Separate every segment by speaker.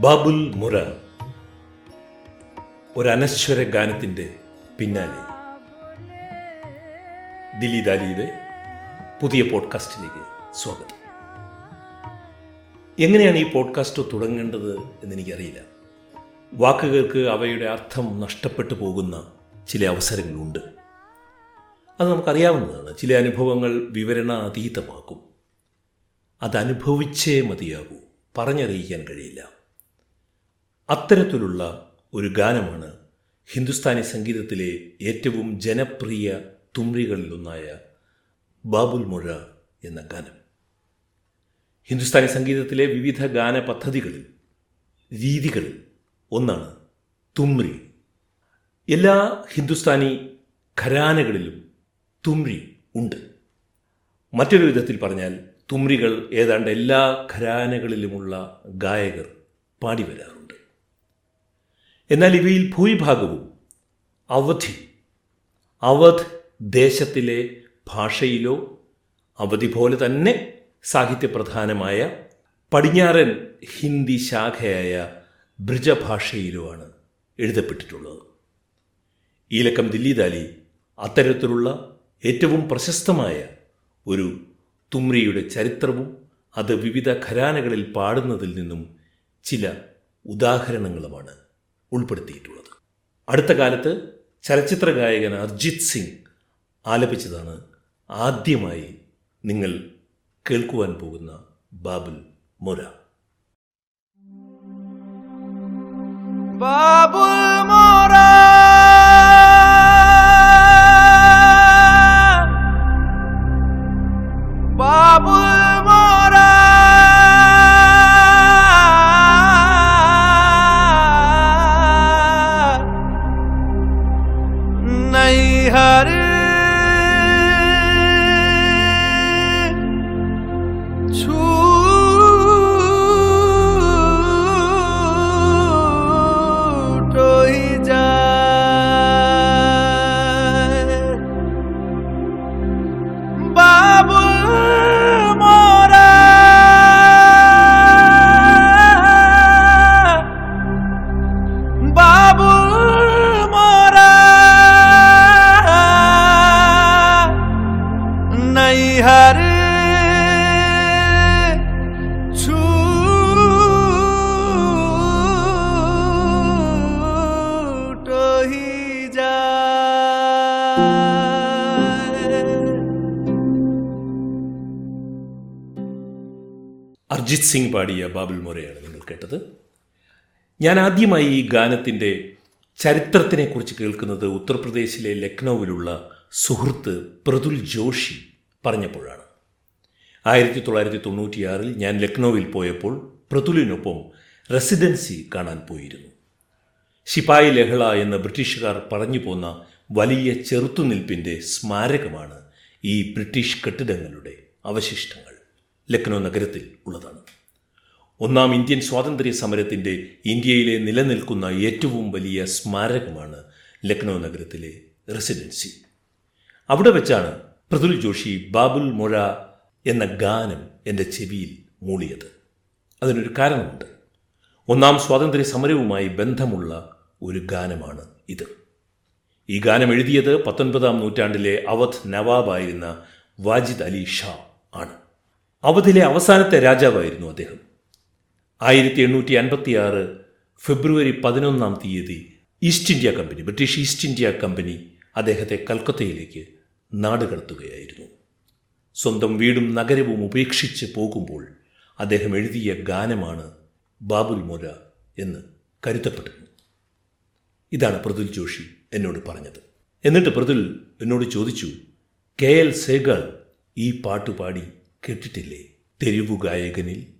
Speaker 1: ബാബുൽ മുറ. അനശ്വര ഗാനത്തിന്റെ പിന്നാലെ. ദിലി ദാലിയുടെ പുതിയ പോഡ്കാസ്റ്റിലേക്ക് സ്വാഗതം. എങ്ങനെയാണ് ഈ പോഡ്കാസ്റ്റ് തുടങ്ങേണ്ടത് എന്നെനിക്കറിയില്ല. വാക്കുകൾക്ക് അവയുടെ അർത്ഥം നഷ്ടപ്പെട്ടു പോകുന്ന ചില അവസരങ്ങളുണ്ട്. അത് നമുക്കറിയാവുന്നതാണ്. ചില അനുഭവങ്ങൾ വിവരണാതീതമാക്കും. അത് അനുഭവിച്ചേ മതിയാകൂ. പറഞ്ഞറിയിക്കാൻ കഴിയില്ല. അത്തരത്തിലുള്ള ഒരു ഗാനമാണ് ഹിന്ദുസ്ഥാനി സംഗീതത്തിലെ ഏറ്റവും ജനപ്രിയ തുമ്രികളിലൊന്നായ ബാബുൽ മുഴ എന്ന ഗാനം. ഹിന്ദുസ്ഥാനി സംഗീതത്തിലെ വിവിധ ഗാന പദ്ധതികളിൽ രീതികളിൽ ഒന്നാണ് തുമ്രി. എല്ലാ ഹിന്ദുസ്ഥാനി ഖരാനകളിലും തുമ്രി ഉണ്ട്. മറ്റൊരു വിധത്തിൽ പറഞ്ഞാൽ തുമ്രികൾ ഏതാണ്ട് എല്ലാ ഖരാനകളിലുമുള്ള ഗായകർ പാടി വരാറുണ്ട്. എന്നാൽ ഇവയിൽ ഭൂരിഭാഗവും അവധി. അവധ് ദേശത്തിലെ ഭാഷയിലോ അവധി പോലെ തന്നെ സാഹിത്യപ്രധാനമായ പടിഞ്ഞാറൻ ഹിന്ദി ശാഖയായ ബ്രിജഭാഷയിലോ ആണ് എഴുതപ്പെട്ടിട്ടുള്ളത്. ഈലക്കം ദില്ലിദാലി അത്തരത്തിലുള്ള ഏറ്റവും പ്രശസ്തമായ ഒരു തുമ്രിയുടെ ചരിത്രവും അത് വിവിധ ഖരാനകളിൽ പാടുന്നതിൽ നിന്നും ചില ഉദാഹരണങ്ങളുമാണ്. ഉൾപ്പെടുത്തിയിട്ടുള്ളത്. അടുത്ത കാലത്ത് ചലച്ചിത്ര ഗായകൻ അർജിത് സിംഗ് ആലപിച്ചതാണ് ആദ്യമായി നിങ്ങൾ കേൾക്കുവാൻ പോകുന്ന ബാബുൽ മൊര.
Speaker 2: ബാബുൽ
Speaker 1: മോറ സിംഗ് പാടിയ ബാബുൽ മൊരയാണ് നിങ്ങൾ കേട്ടത്. ഞാൻ ആദ്യമായി ഈ ഗാനത്തിന്റെ ചരിത്രത്തിനെക്കുറിച്ച് കേൾക്കുന്നത് ഉത്തർപ്രദേശിലെ ലക്നൌവിലുള്ള സുഹൃത്ത് പ്രതുൽ ജോഷി പറഞ്ഞപ്പോഴാണ്. ആയിരത്തി തൊള്ളായിരത്തി തൊണ്ണൂറ്റിയാറിൽ ഞാൻ ലക്നൌവിൽ പോയപ്പോൾ പ്രതുലിനൊപ്പം റെസിഡൻസി കാണാൻ പോയിരുന്നു. ശിപായി ലഹള എന്ന ബ്രിട്ടീഷുകാർ പറഞ്ഞു പോന്ന വലിയ ചെറുത്തുനിൽപ്പിന്റെ സ്മാരകമാണ് ഈ ബ്രിട്ടീഷ് കെട്ടിടങ്ങളുടെ അവശിഷ്ടങ്ങൾ. ലക്നൗ നഗരത്തിൽ ഉള്ളതാണ്. ഒന്നാം ഇന്ത്യൻ സ്വാതന്ത്ര്യ സമരത്തിന്റെ ഇന്ത്യയിലെ നിലനിൽക്കുന്ന ഏറ്റവും വലിയ സ്മാരകമാണ് ലക്നൗ നഗരത്തിലെ റെസിഡൻസി. അവിടെ വെച്ചാണ് പ്രതുൽ ജോഷി ബാബുൽ മൊഴ എന്ന ഗാനം എന്റെ ചെവിയിൽ മൂളിയത്. അതിനൊരു കാരണമുണ്ട്. ഒന്നാം സ്വാതന്ത്ര്യ സമരവുമായി ബന്ധമുള്ള ഒരു ഗാനമാണ് ഇത്. ഈ ഗാനം എഴുതിയത് പത്തൊൻപതാം നൂറ്റാണ്ടിലെ അവധ് നവാബായിരുന്ന വാജിദ് അലി ഷാ ആണ്. അവധിലെ അവസാനത്തെ രാജാവായിരുന്നു അദ്ദേഹം. ആയിരത്തി എണ്ണൂറ്റി അൻപത്തി ആറ് ഫെബ്രുവരി പതിനൊന്നാം തീയതി East India company British East India company അദ്ദേഹത്തെ കൽക്കത്തയിലേക്ക് നാടുകടത്തുകയായിരുന്നു. സ്വന്തം വീടും നഗരവും ഉപേക്ഷിച്ച് പോകുമ്പോൾ അദ്ദേഹം എഴുതിയ ഗാനമാണ് ബാബുൽ മോര എന്ന് കരുതപ്പെടുന്നു ഇതാണ് പ്രതുൽ ജോഷി എന്നോട് പറഞ്ഞത്. എന്നിട്ട് പ്രതുൽ എന്നോട് ചോദിച്ചു കെ എൽ സേഗൾ ഈ പാട്ട് പാടി കേട്ടിട്ടില്ലേ? തെരുവു ഗായകനിൽ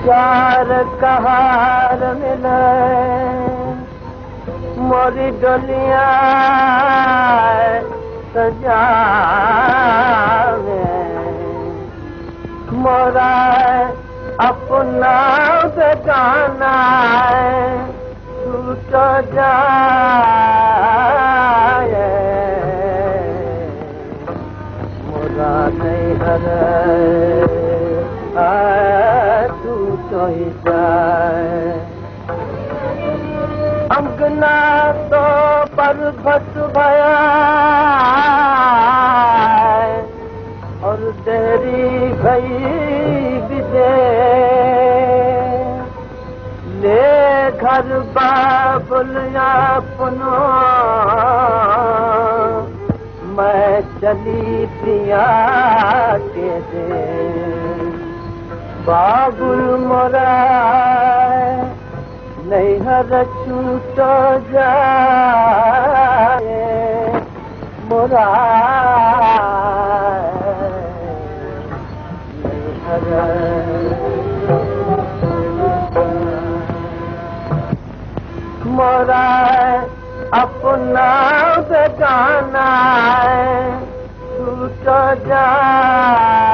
Speaker 3: चार कहार मिले। मोरी डोलिया सजावे मोरा अपना बेगाना छूट जाए। मोरा नहीं हरे। तू तो अंगना तो पर भस भया और तेरी भई विदे ले घर बाबुल अपनो मैं चली पिया के दे। बाबुल मोरा नहीं हर छूट जाए मोरा मोरा अपना बेगाना छूट जाए।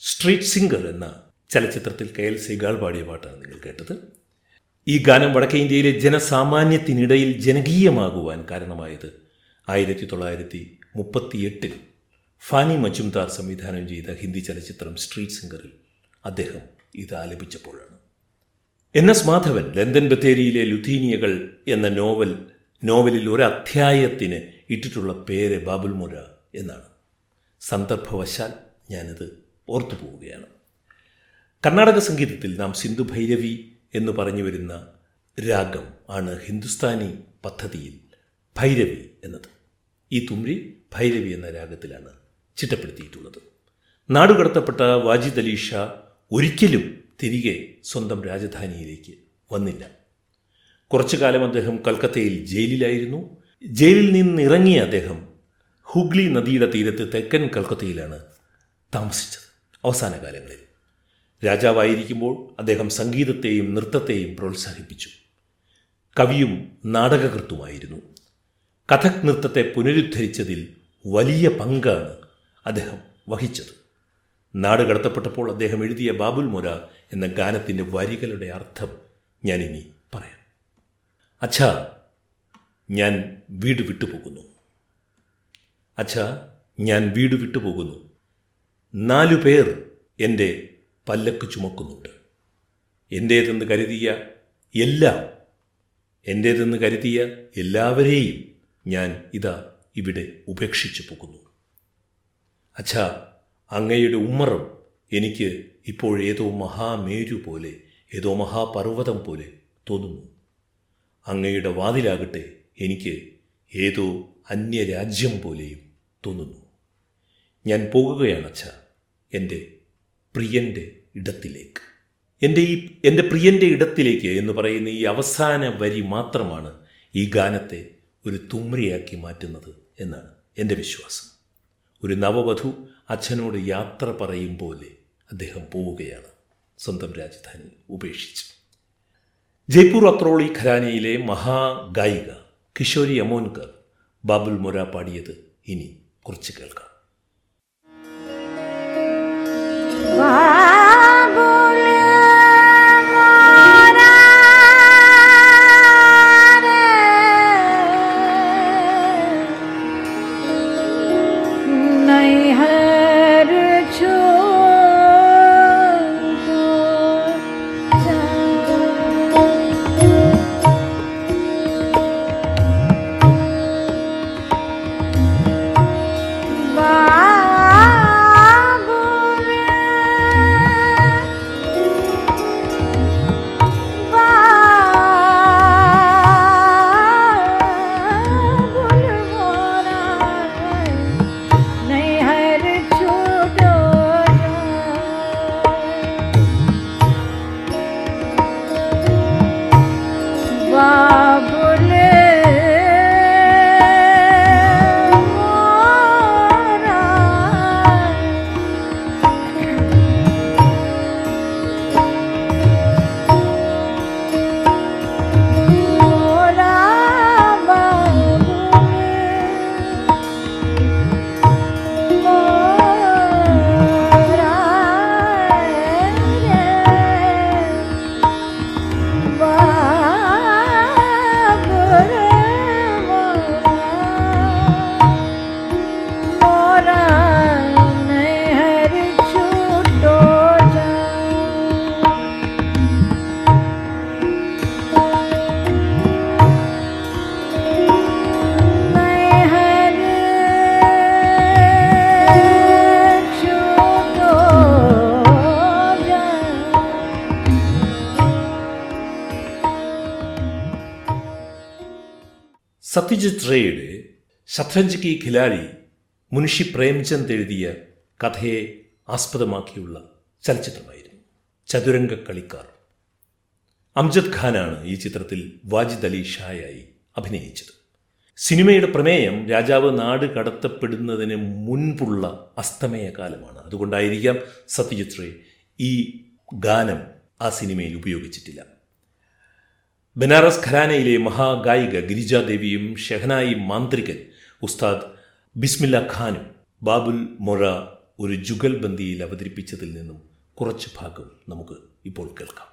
Speaker 1: സ്ട്രീറ്റ് സിംഗർ എന്ന ചലച്ചിത്രത്തിൽ കെ എൽ സിഗാൾ പാടിയ പാട്ടാണ് നിങ്ങൾ കേട്ടത്. ഈ ഗാനം വടക്കേ ഇന്ത്യയിലെ ജനസാമാന്യത്തിനിടയിൽ ജനകീയമാകുവാൻ കാരണമായത് ആയിരത്തി തൊള്ളായിരത്തി മുപ്പത്തിയെട്ടിൽ ഫാനി മജുംദാർ സംവിധാനം ചെയ്ത ഹിന്ദി ചലച്ചിത്രം സ്ട്രീറ്റ് സിംഗറിൽ അദ്ദേഹം ഇത് ആലപിച്ചപ്പോഴാണ്. എൻ എസ് മാധവൻ ലണ്ടൻ ബത്തേരിയിലെ ലുധീനിയകൾ എന്ന നോവൽ നോവലിൽ ഒരു അധ്യായത്തിന് ഇട്ടിട്ടുള്ള പേര് ബാബുൽ മുര എന്നാണ്. സന്ദർഭവശാൽ ഞാനത് ഓർത്തു പോവുകയാണ്. കർണാടക സംഗീതത്തിൽ നാം സിന്ധു ഭൈരവി എന്ന് പറഞ്ഞു വരുന്ന രാഗം ആണ് ഹിന്ദുസ്ഥാനി പദ്ധതിയിൽ ഭൈരവി എന്നത്. ഈ തുമ്രി ഭൈരവി എന്ന രാഗത്തിലാണ് ചിട്ടപ്പെടുത്തിയിട്ടുള്ളത്. നാടുകടത്തപ്പെട്ട വാജിദ് അലി ഷാ ഒരിക്കലും തിരികെ സ്വന്തം രാജധാനിയിലേക്ക് വന്നില്ല. കുറച്ചു കാലം അദ്ദേഹം കൽക്കത്തയിൽ ജയിലിലായിരുന്നു. ജയിലിൽ നിന്ന് ഇറങ്ങിയ അദ്ദേഹം ഹുഗ്ലി നദിയുടെ തീരത്ത് തെക്കൻ കൽക്കത്തയിലാണ് താമസിച്ചത്. അവസാന കാലങ്ങളിൽ രാജാവായിരിക്കുമ്പോൾ അദ്ദേഹം സംഗീതത്തെയും നൃത്തത്തെയും പ്രോത്സാഹിപ്പിച്ചു. കവിയും നാടകകൃത്തുമായിരുന്നു. കഥക് നൃത്തത്തെ പുനരുദ്ധരിച്ചതിൽ വലിയ പങ്കാണ് അദ്ദേഹം വഹിച്ചത്. നാട് കടത്തപ്പെട്ടപ്പോൾ അദ്ദേഹം എഴുതിയ ബാബുൽ മൊര എന്ന ഗാനത്തിന്റെ വരികളുടെ അർത്ഥം ഞാനിനി അച്ഛാ ഞാൻ വീട് വിട്ടുപോകുന്നു അച്ഛ ഞാൻ വീട് വിട്ടുപോകുന്നു നാലു പേർ എന്റെ പല്ലക്ക് ചുമക്കുന്നുണ്ട്. എന്റേതെന്ന് കരുതിയ എല്ലാം എന്റേതെന്ന് കരുതിയ എല്ലാവരെയും ഞാൻ ഇതാ ഇവിടെ ഉപേക്ഷിച്ചു പോകുന്നു. അച്ഛ അങ്ങയുടെ ഉമ്മറം എനിക്ക് ഇപ്പോൾ ഏതോ മഹാമേരു പോലെ ഏതോ മഹാപർവതം പോലെ തോന്നുന്നു. അങ്ങയുടെ വാതിലാകട്ടെ എനിക്ക് ഏതോ അന്യരാജ്യം പോലെയും തോന്നുന്നു. ഞാൻ പോകുകയാണ് അച്ഛ എന്റെ പ്രിയന്റെ ഇടത്തിലേക്ക്. എന്റെ ഈ എന്റെ പ്രിയന്റെ ഇടത്തിലേക്ക് എന്ന് പറയുന്ന ഈ അവസാന വരി മാത്രമാണ് ഈ ഗാനത്തെ ഒരു തുമ്രിയാക്കി മാറ്റുന്നത് എന്നാണ് എന്റെ വിശ്വാസം. ഒരു നവവധു അച്ഛനോട് യാത്ര പറയും പോലെ അദ്ദേഹം പോവുകയാണ്. സ്വന്തം രാജധാനി ഉപേക്ഷിച്ച്. ജയ്പൂർ അത്രോളി ഖരാനയിലെ മഹാഗായിക കിഷോരി അമോൻകർ ബാബുൽ മൊര പാടിയത് ഇനി കുറച്ച് കേൾക്കാം.
Speaker 4: സത്യജിത് റേയുടെ ശത്രഞ്ച് കി ഖിലാരി മുൻഷി പ്രേംചന്ദ് എഴുതിയ കഥയെ ആസ്പദമാക്കിയുള്ള ചലച്ചിത്രമായിരുന്നു. ചതുരംഗ കളിക്കാർ. അംജദ് ഖാനാണ് ഈ ചിത്രത്തിൽ വാജിദ് അലി ഷായായി അഭിനയിച്ചത്. സിനിമയുടെ പ്രമേയം രാജാവ് നാട് കടത്തപ്പെടുന്നതിന് മുൻപുള്ള അസ്തമയ കാലമാണ്. അതുകൊണ്ടായിരിക്കാം സത്യജിത് റേ ഈ ഗാനം ആ സിനിമയിൽ ഉപയോഗിച്ചിട്ടില്ല. ബനാറസ് ഖരാനയിലെ മഹാഗായിക ഗിരിജാദേവിയും ഷെഹനായി മാന്ത്രികൻ ഉസ്താദ് ബിസ്മില്ല ഖാനും ബാബുൽ മൊറ ഒരു ജുഗൽബന്ദിയിൽ അവതരിപ്പിച്ചതിൽ നിന്നും കുറച്ച് ഭാഗം നമുക്ക് ഇപ്പോൾ കേൾക്കാം.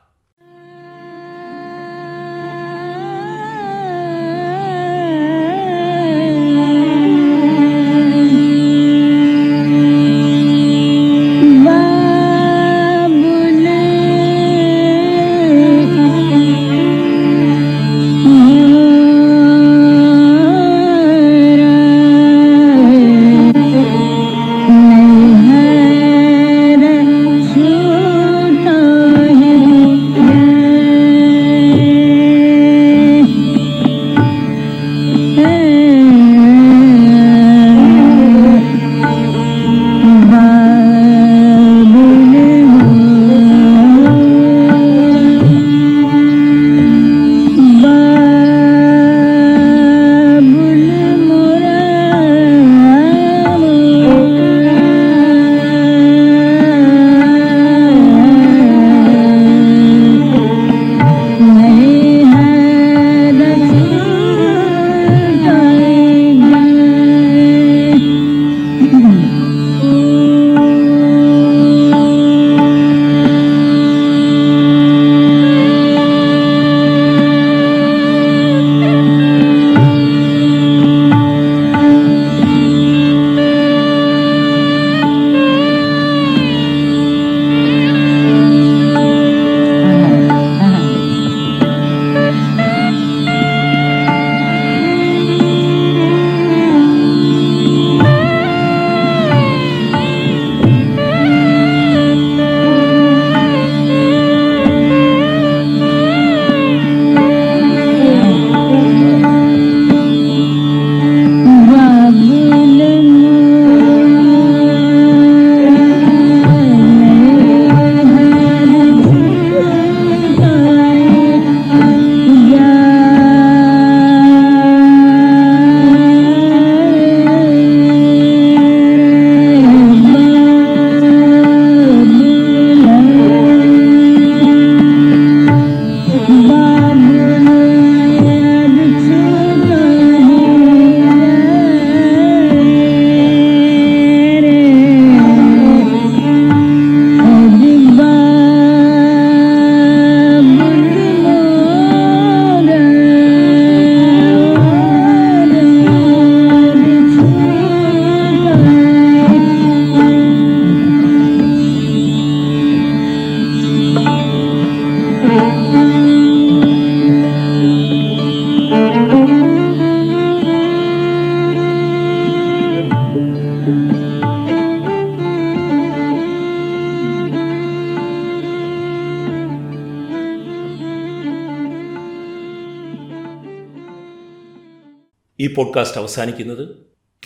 Speaker 4: പോഡ്കാസ്റ്റ് അവസാനിക്കുന്നത്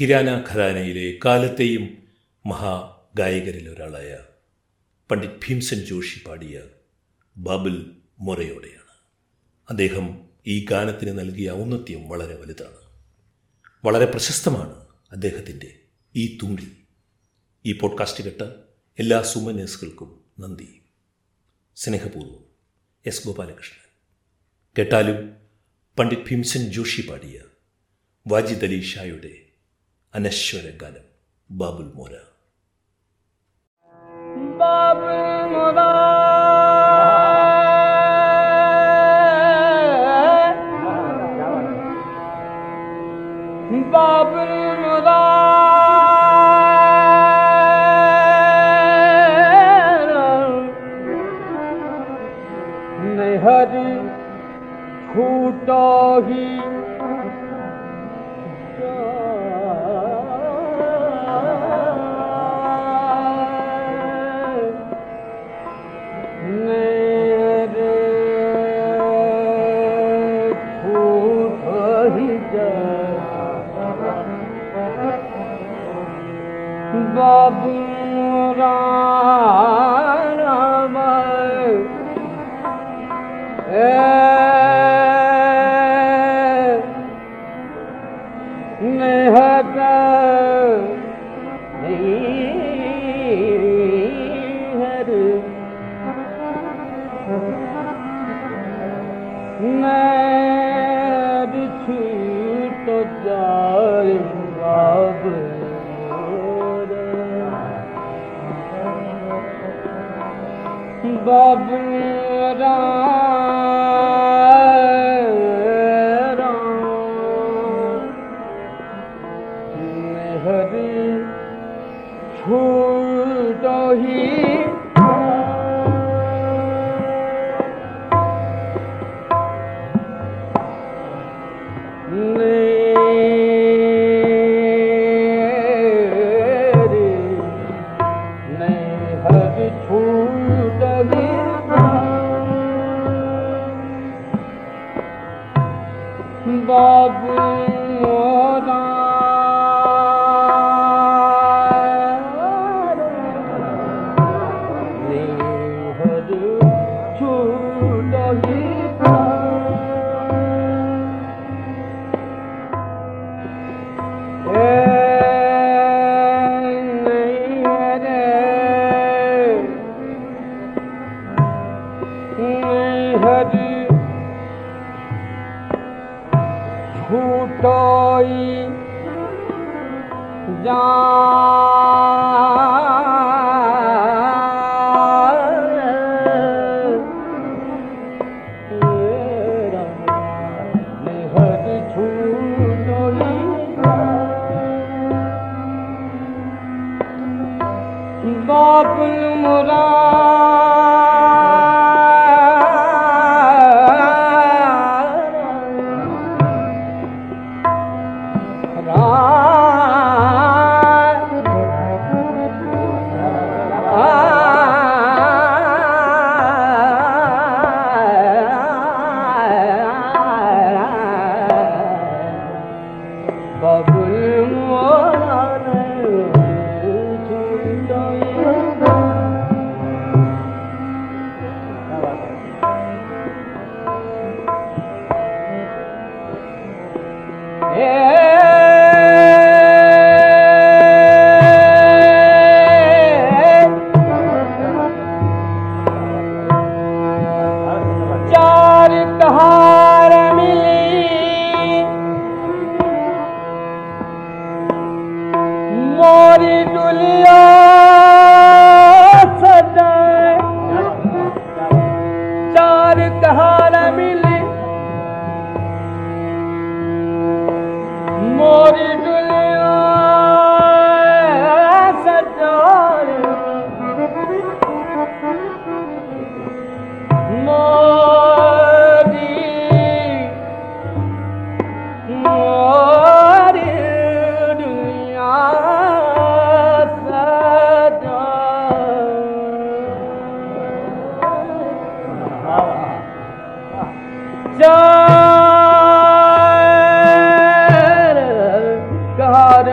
Speaker 4: കിരാന ഖരാനയിലെ കാലത്തെയും മഹാഗായകരിൽ ഒരാളായ പണ്ഡിറ്റ് ഭീംസൻ ജോഷി പാടിയ ബാബുൽ മൊറയോടെയാണ്. അദ്ദേഹം ഈ ഗാനത്തിന് നൽകിയ ഔന്നത്യം വളരെ വലുതാണ്. വളരെ പ്രശസ്തമാണ് അദ്ദേഹത്തിന്റെ ഈ തുമ്പി ഈ പോഡ്കാസ്റ്റ് കേട്ട എല്ലാ സുമനേഴ്സുകൾക്കും നന്ദി. സ്നേഹപൂർവം എസ് ഗോപാലകൃഷ്ണൻ. കേട്ടാലും പണ്ഡിറ്റ് ഭീംസൻ ജോഷി പാടിയ വാജിദ് അലി ഷായുടെ അനശ്വര ഗാനം ബാബുൽ മോര.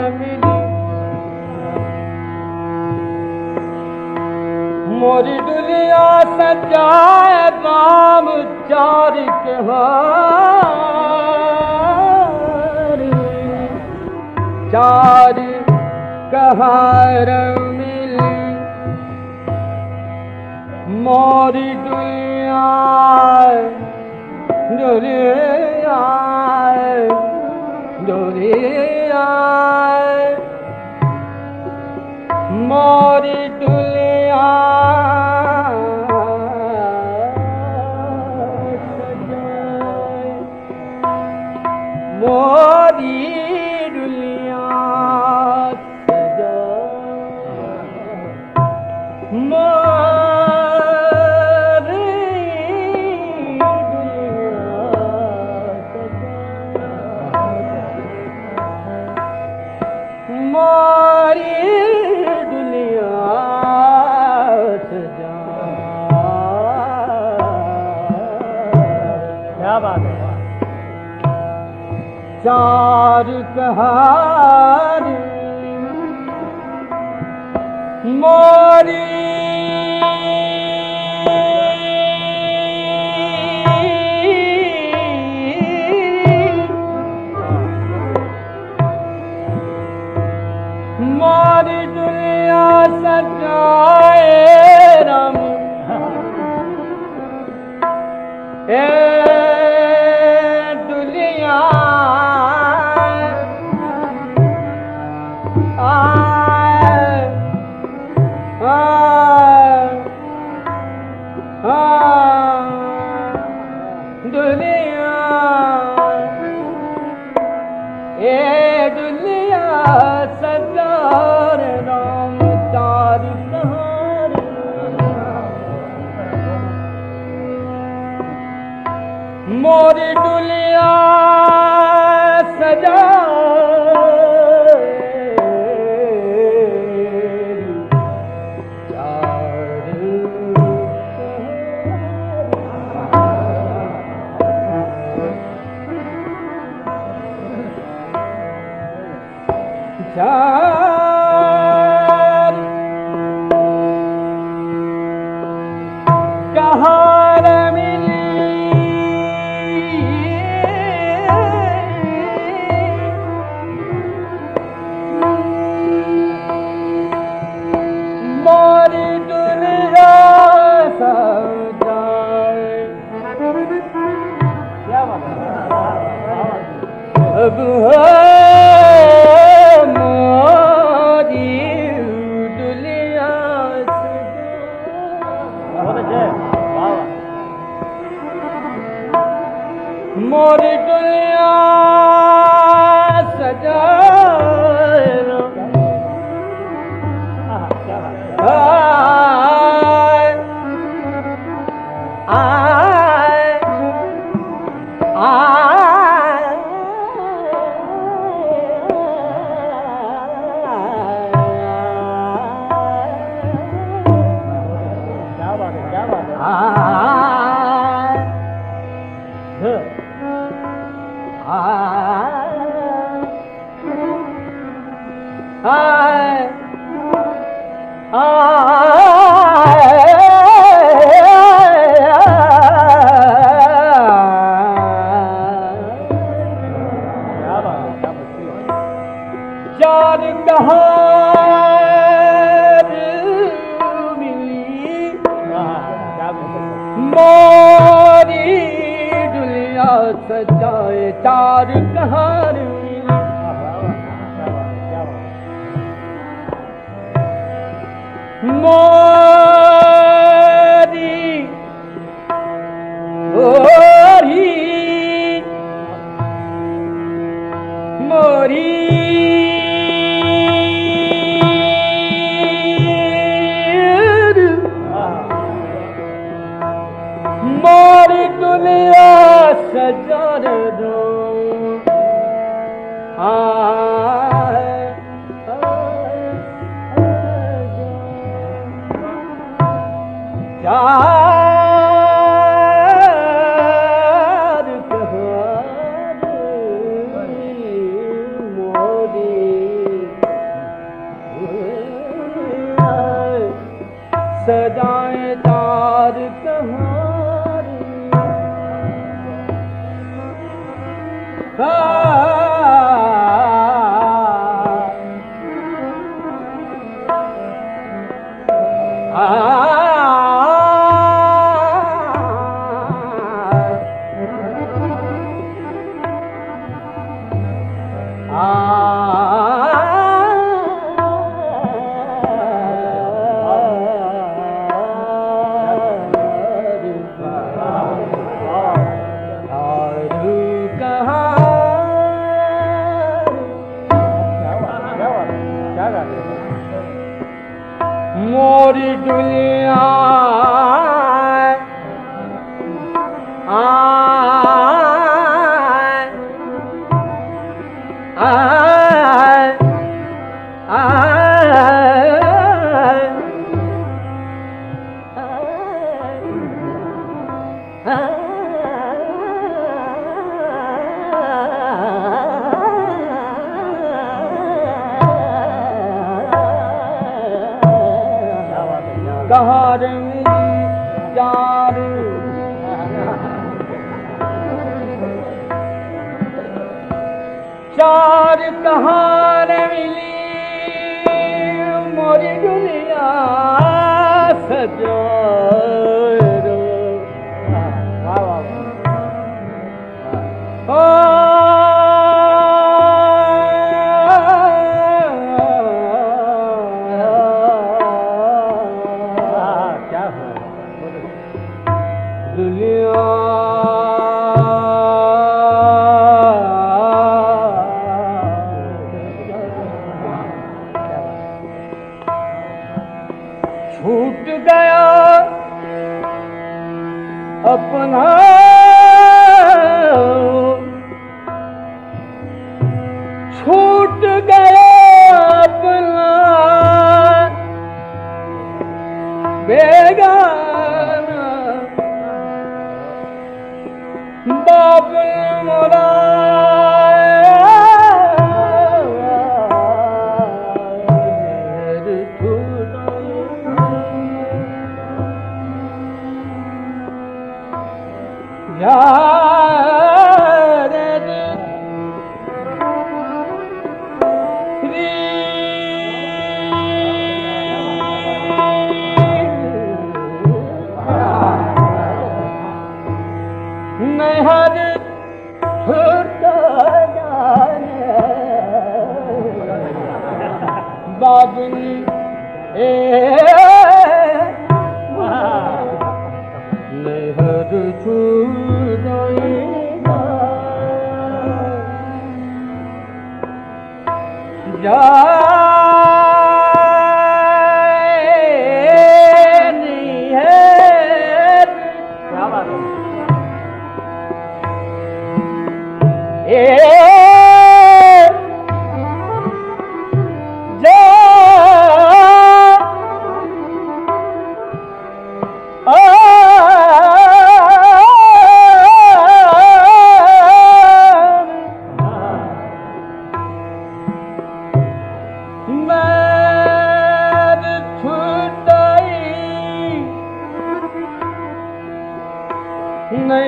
Speaker 2: मिली। मोरी नाम चार चार कहार मिली। मोरी दुनिया दुनिया দরিয়ায় মরি তুলিয়া মো मोरी। मोरी दुनिया सजाए राम ए Oh.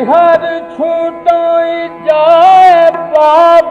Speaker 2: घर छूटाई जाए पाप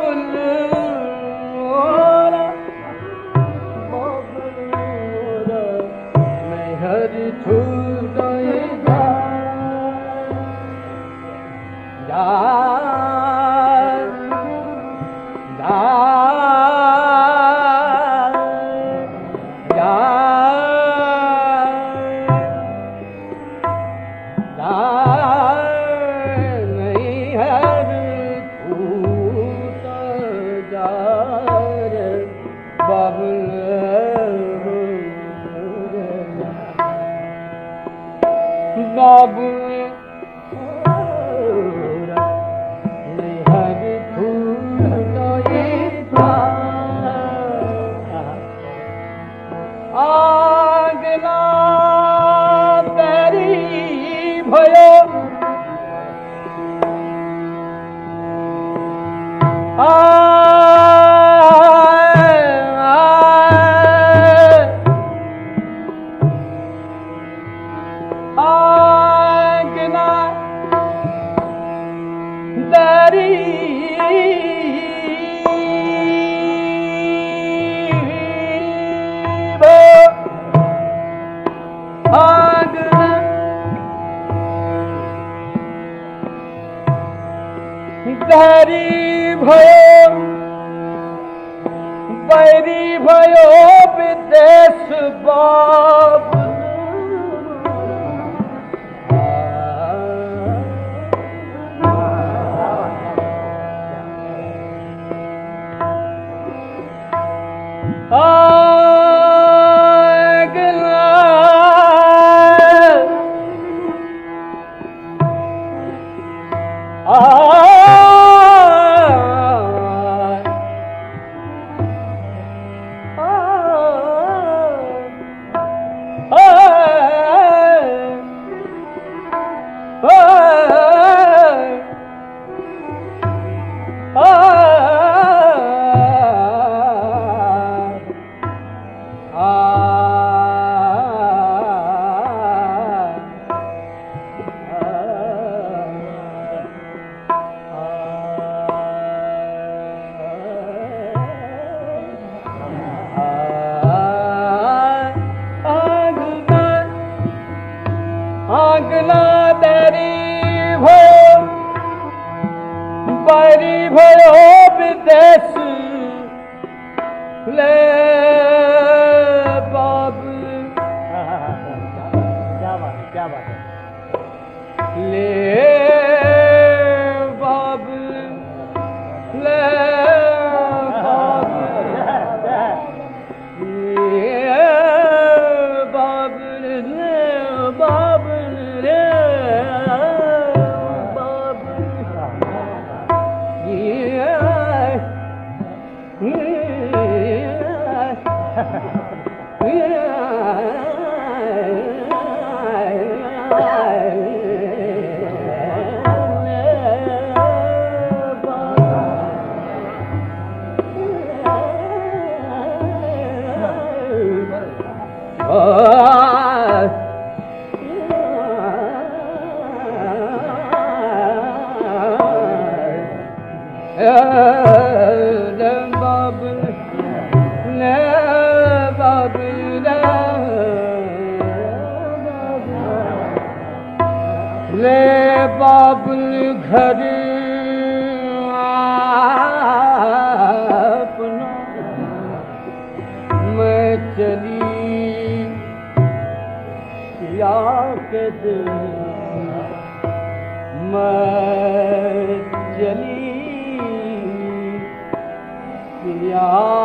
Speaker 2: Oh! Allah.